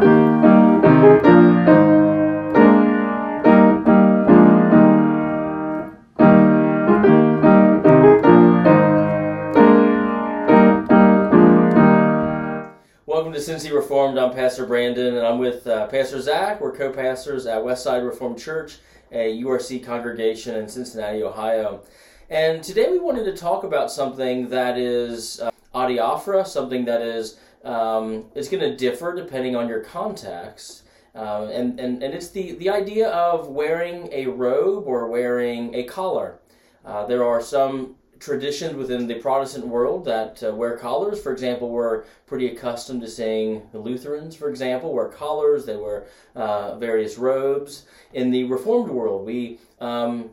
Welcome to Cincy Reformed. I'm Pastor Brandon, and I'm with uh, Pastor Zach. We're co-pastors at Westside Reformed Church, a URC congregation in Cincinnati, Ohio. And today we wanted to talk about something that is uh, adiaphora, something that is um, is going to differ depending on your context. Um, and, and, and it's the, the idea of wearing a robe or wearing a collar. Uh, there are some traditions within the Protestant world that uh, wear collars. For example, we're pretty accustomed to seeing the Lutherans, for example, wear collars. They wear uh, various robes. In the Reformed world, we um,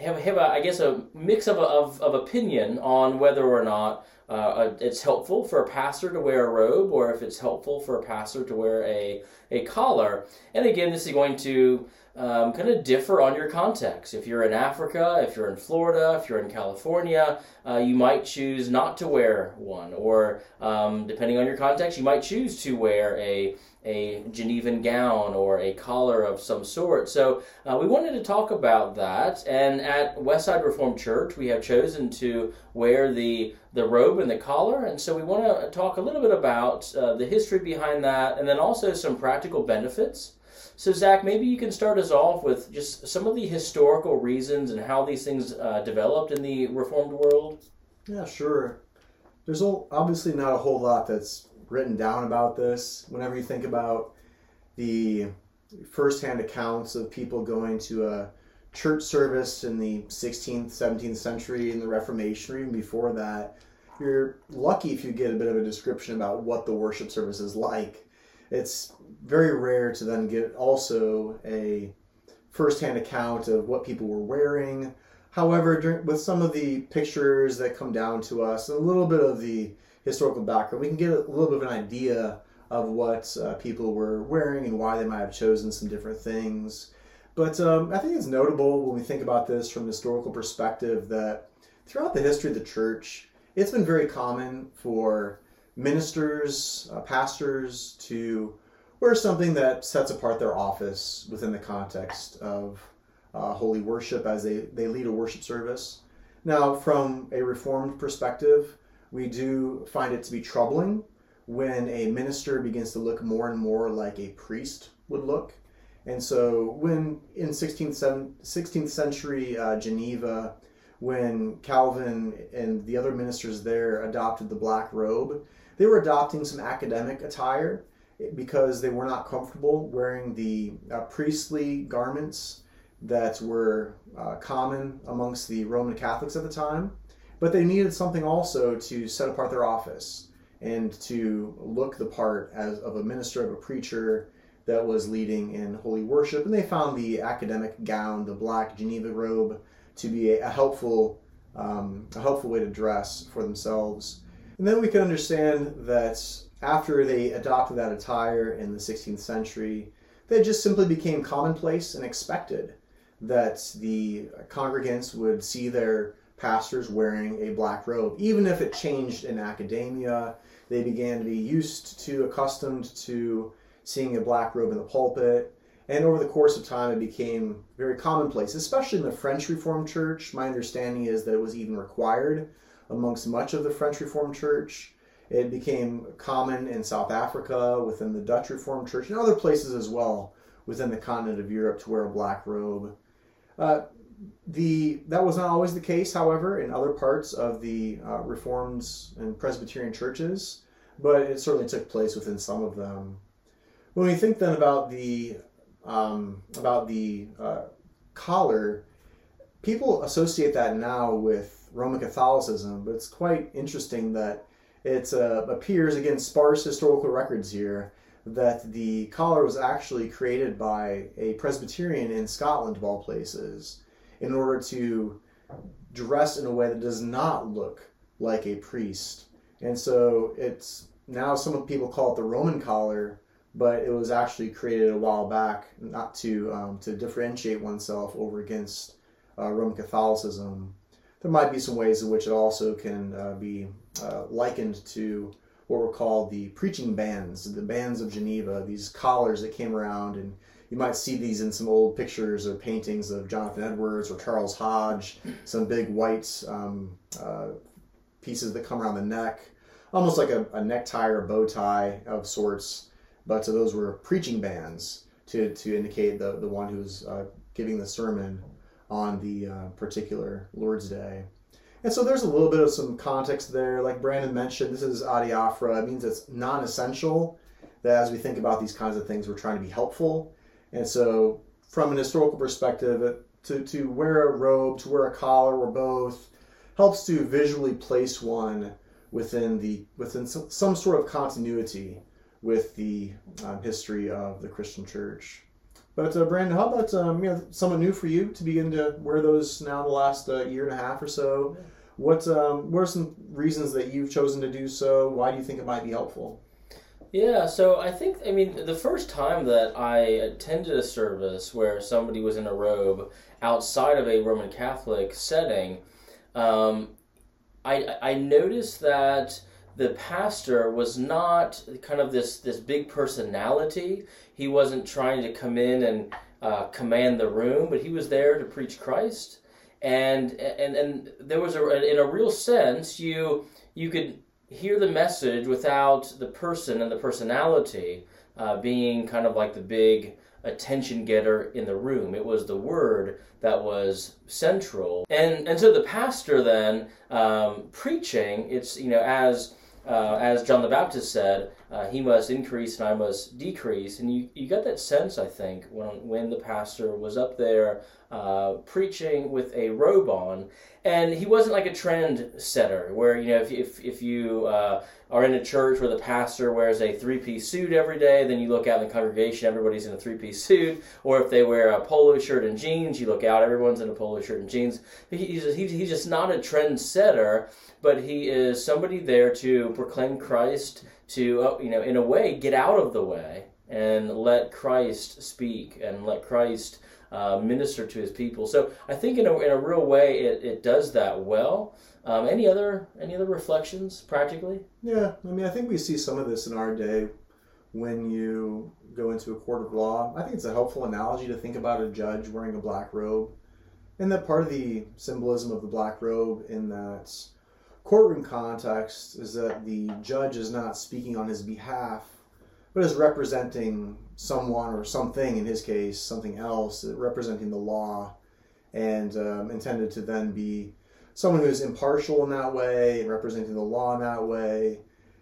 have, have a, I guess, a mix of, of, of opinion on whether or not uh, it's helpful for a pastor to wear a robe or if it's helpful for a pastor to wear a, a collar. And again, this is going to um, kind of differ on your context. If you're in Africa, if you're in Florida, if you're in California, uh, you might choose not to wear one. Or um, depending on your context, you might choose to wear a a Genevan gown or a collar of some sort. So uh, we wanted to talk about that. And at Westside Reformed Church, we have chosen to wear the the robe and the collar. And so we want to talk a little bit about uh, the history behind that, and then also some practical benefits. So Zach, maybe you can start us off with just some of the historical reasons and how these things uh, developed in the Reformed world. Yeah, sure. There's obviously not a whole lot that's written down about this. Whenever you think about the firsthand accounts of people going to a church service in the 16th, 17th century in the Reformation, or even before that, you're lucky if you get a bit of a description about what the worship service is like. It's very rare to then get also a firsthand account of what people were wearing. However, with some of the pictures that come down to us, a little bit of the historical background, we can get a little bit of an idea of what uh, people were wearing and why they might have chosen some different things. But um, I think it's notable when we think about this from a historical perspective that throughout the history of the church, it's been very common for ministers, uh, pastors to wear something that sets apart their office within the context of uh, holy worship as they, they lead a worship service. Now, from a Reformed perspective, we do find it to be troubling when a minister begins to look more and more like a priest would look. And so, when in 16th, 16th century uh, Geneva, when Calvin and the other ministers there adopted the black robe, they were adopting some academic attire because they were not comfortable wearing the uh, priestly garments that were uh, common amongst the Roman Catholics at the time. But they needed something also to set apart their office and to look the part as of a minister, of a preacher that was leading in holy worship. And they found the academic gown, the black Geneva robe, to be a, helpful, um, a helpful way to dress for themselves. And then we can understand that after they adopted that attire in the 16th century, they just simply became commonplace and expected that the congregants would see their pastors wearing a black robe. Even if it changed in academia, they began to be used to, accustomed to seeing a black robe in the pulpit. And over the course of time, it became very commonplace, especially in the French Reformed Church. My understanding is that it was even required amongst much of the French Reformed Church. It became common in South Africa, within the Dutch Reformed Church, and other places as well within the continent of Europe to wear a black robe. Uh, the that was not always the case, however, in other parts of the uh, Reformed and Presbyterian churches, but it certainly took place within some of them. When we think then about the um, about the uh, collar, people associate that now with Roman Catholicism, but it's quite interesting that it uh, appears again sparse historical records here that the collar was actually created by a Presbyterian in Scotland, of all places in order to dress in a way that does not look like a priest. And so it's now some people call it the Roman collar, but it was actually created a while back not to um, to differentiate oneself over against uh, Roman Catholicism. There might be some ways in which it also can uh, be uh, likened to what were called the preaching bands, the bands of Geneva, these collars that came around and you might see these in some old pictures or paintings of Jonathan Edwards or Charles Hodge, some big white um, uh, pieces that come around the neck, almost like a, a necktie or a bow tie of sorts. But uh, those were preaching bands to, to indicate the, the one who's uh, giving the sermon on the uh, particular Lord's Day. And so there's a little bit of some context there. Like Brandon mentioned, this is adiaphora. It means it's non essential. That as we think about these kinds of things, we're trying to be helpful. And so, from an historical perspective, to, to wear a robe, to wear a collar, or both, helps to visually place one within the within some, some sort of continuity with the um, history of the Christian Church. But uh, Brandon, how about um, you know somewhat new for you to begin to wear those now in the last uh, year and a half or so? What um, what are some reasons that you've chosen to do so? Why do you think it might be helpful? Yeah, so I think I mean the first time that I attended a service where somebody was in a robe outside of a Roman Catholic setting, um, I I noticed that the pastor was not kind of this this big personality. He wasn't trying to come in and uh, command the room, but he was there to preach Christ. And and and there was a in a real sense you you could hear the message without the person and the personality uh, being kind of like the big attention getter in the room. It was the word that was central. And and so the pastor then um, preaching, it's you know as uh, as John the Baptist said, uh, he must increase and I must decrease. And you, you got that sense, I think, when, when the pastor was up there uh, preaching with a robe on. And he wasn't like a trend setter, where, you know, if, if, if you uh, are in a church where the pastor wears a three piece suit every day, then you look out in the congregation, everybody's in a three piece suit. Or if they wear a polo shirt and jeans, you look out, everyone's in a polo shirt and jeans. He's just, he's just not a trend setter, but he is somebody there to proclaim Christ to, uh, you know, in a way, get out of the way and let Christ speak and let Christ uh, minister to his people. So I think in a, in a real way it, it does that well. Um, any other any other reflections practically? Yeah, I mean I think we see some of this in our day when you go into a court of law. I think it's a helpful analogy to think about a judge wearing a black robe. And that part of the symbolism of the black robe in that courtroom context is that the judge is not speaking on his behalf, but is representing someone or something, in his case, something else, representing the law, and um, intended to then be someone who is impartial in that way, representing the law in that way.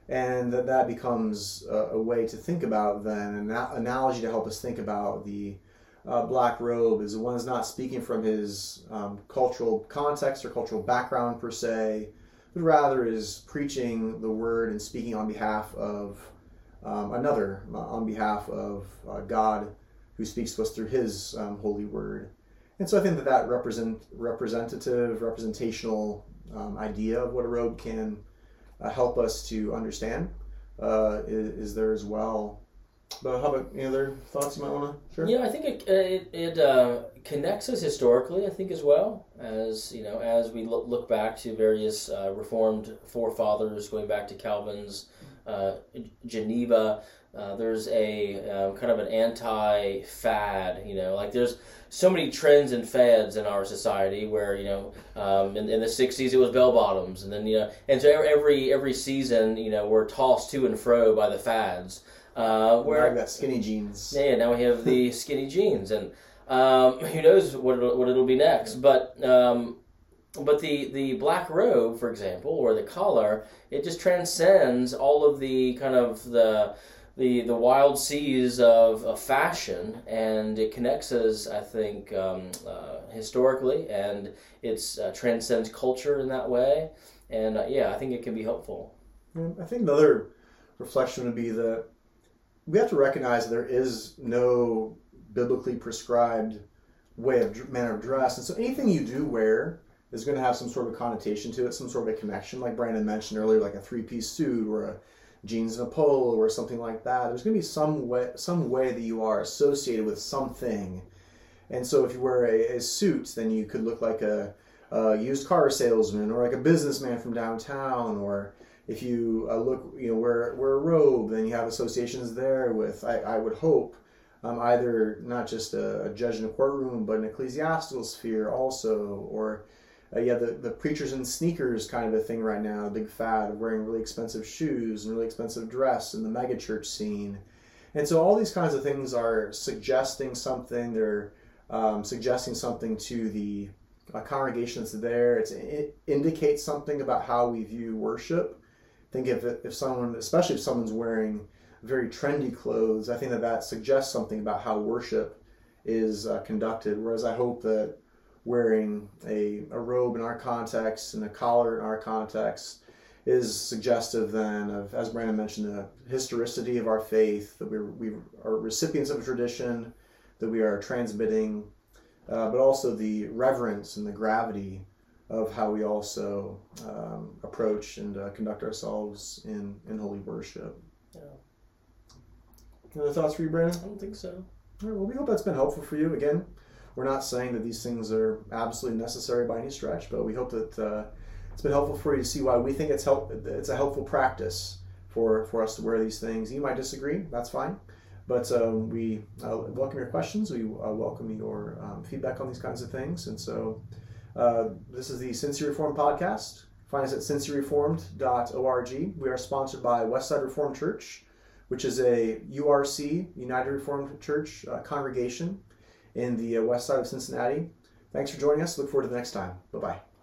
And that, that becomes a, a way to think about then, an analogy to help us think about the uh, black robe is one is not speaking from his um, cultural context or cultural background per se, but rather is preaching the word and speaking on behalf of um, another, uh, on behalf of uh, God who speaks to us through his um, holy word. And so I think that that represent, representative, representational um, idea of what a robe can uh, help us to understand uh, is, is there as well. But how about any other thoughts you might want to share? Yeah, I think it it, it uh, connects us historically. I think as well as you know as we look, look back to various uh, Reformed forefathers, going back to Calvin's uh, Geneva. Uh, there's a um, kind of an anti-fad, you know, like there's so many trends and fads in our society where you know um, in, in the 60s it was bell bottoms and then you know and so every every season you know we're tossed to and fro by the fads uh, where I got skinny jeans. Yeah, now we have the skinny jeans, and um, who knows what it'll, what it'll be next. But um, but the the black robe, for example, or the collar, it just transcends all of the kind of the the the wild seas of, of fashion, and it connects us, I think, um, uh, historically, and it uh, transcends culture in that way. And uh, yeah, I think it can be helpful. I think another reflection would be that we have to recognize there is no biblically prescribed way of manner of dress, and so anything you do wear is going to have some sort of connotation to it, some sort of a connection, like Brandon mentioned earlier, like a three-piece suit or a jeans and a polo or something like that. There's going to be some way, some way that you are associated with something, and so if you wear a, a suit, then you could look like a, a used car salesman or like a businessman from downtown or if you uh, look, you know, wear, wear a robe, then you have associations there with, I, I would hope, um, either not just a, a, judge in a courtroom, but an ecclesiastical sphere also, or uh, yeah, the, the preachers in sneakers kind of a thing right now, the big fad of wearing really expensive shoes and really expensive dress in the megachurch scene. And so all these kinds of things are suggesting something, they're um, suggesting something to the uh, congregation that's there. It's, it indicates something about how we view worship think if if someone, especially if someone's wearing very trendy clothes, I think that that suggests something about how worship is uh, conducted. Whereas I hope that wearing a, a robe in our context and a collar in our context is suggestive then of, as Brandon mentioned, the historicity of our faith, that we we are recipients of a tradition, that we are transmitting, uh, but also the reverence and the gravity of how we also um, approach and uh, conduct ourselves in, in holy worship. Yeah. Any other thoughts for you, Brandon? I don't think so. All right, well, we hope that's been helpful for you. Again, we're not saying that these things are absolutely necessary by any stretch, but we hope that uh, it's been helpful for you to see why we think it's help. It's a helpful practice for for us to wear these things. You might disagree. That's fine. But um, we uh, welcome your questions. We uh, welcome your um, feedback on these kinds of things. And so uh, this is the Cincy Reformed podcast. Find us at cincyreformed.org. We are sponsored by Westside Reformed Church, which is a URC, United Reformed Church uh, congregation in the uh, west side of Cincinnati. Thanks for joining us. Look forward to the next time. Bye bye.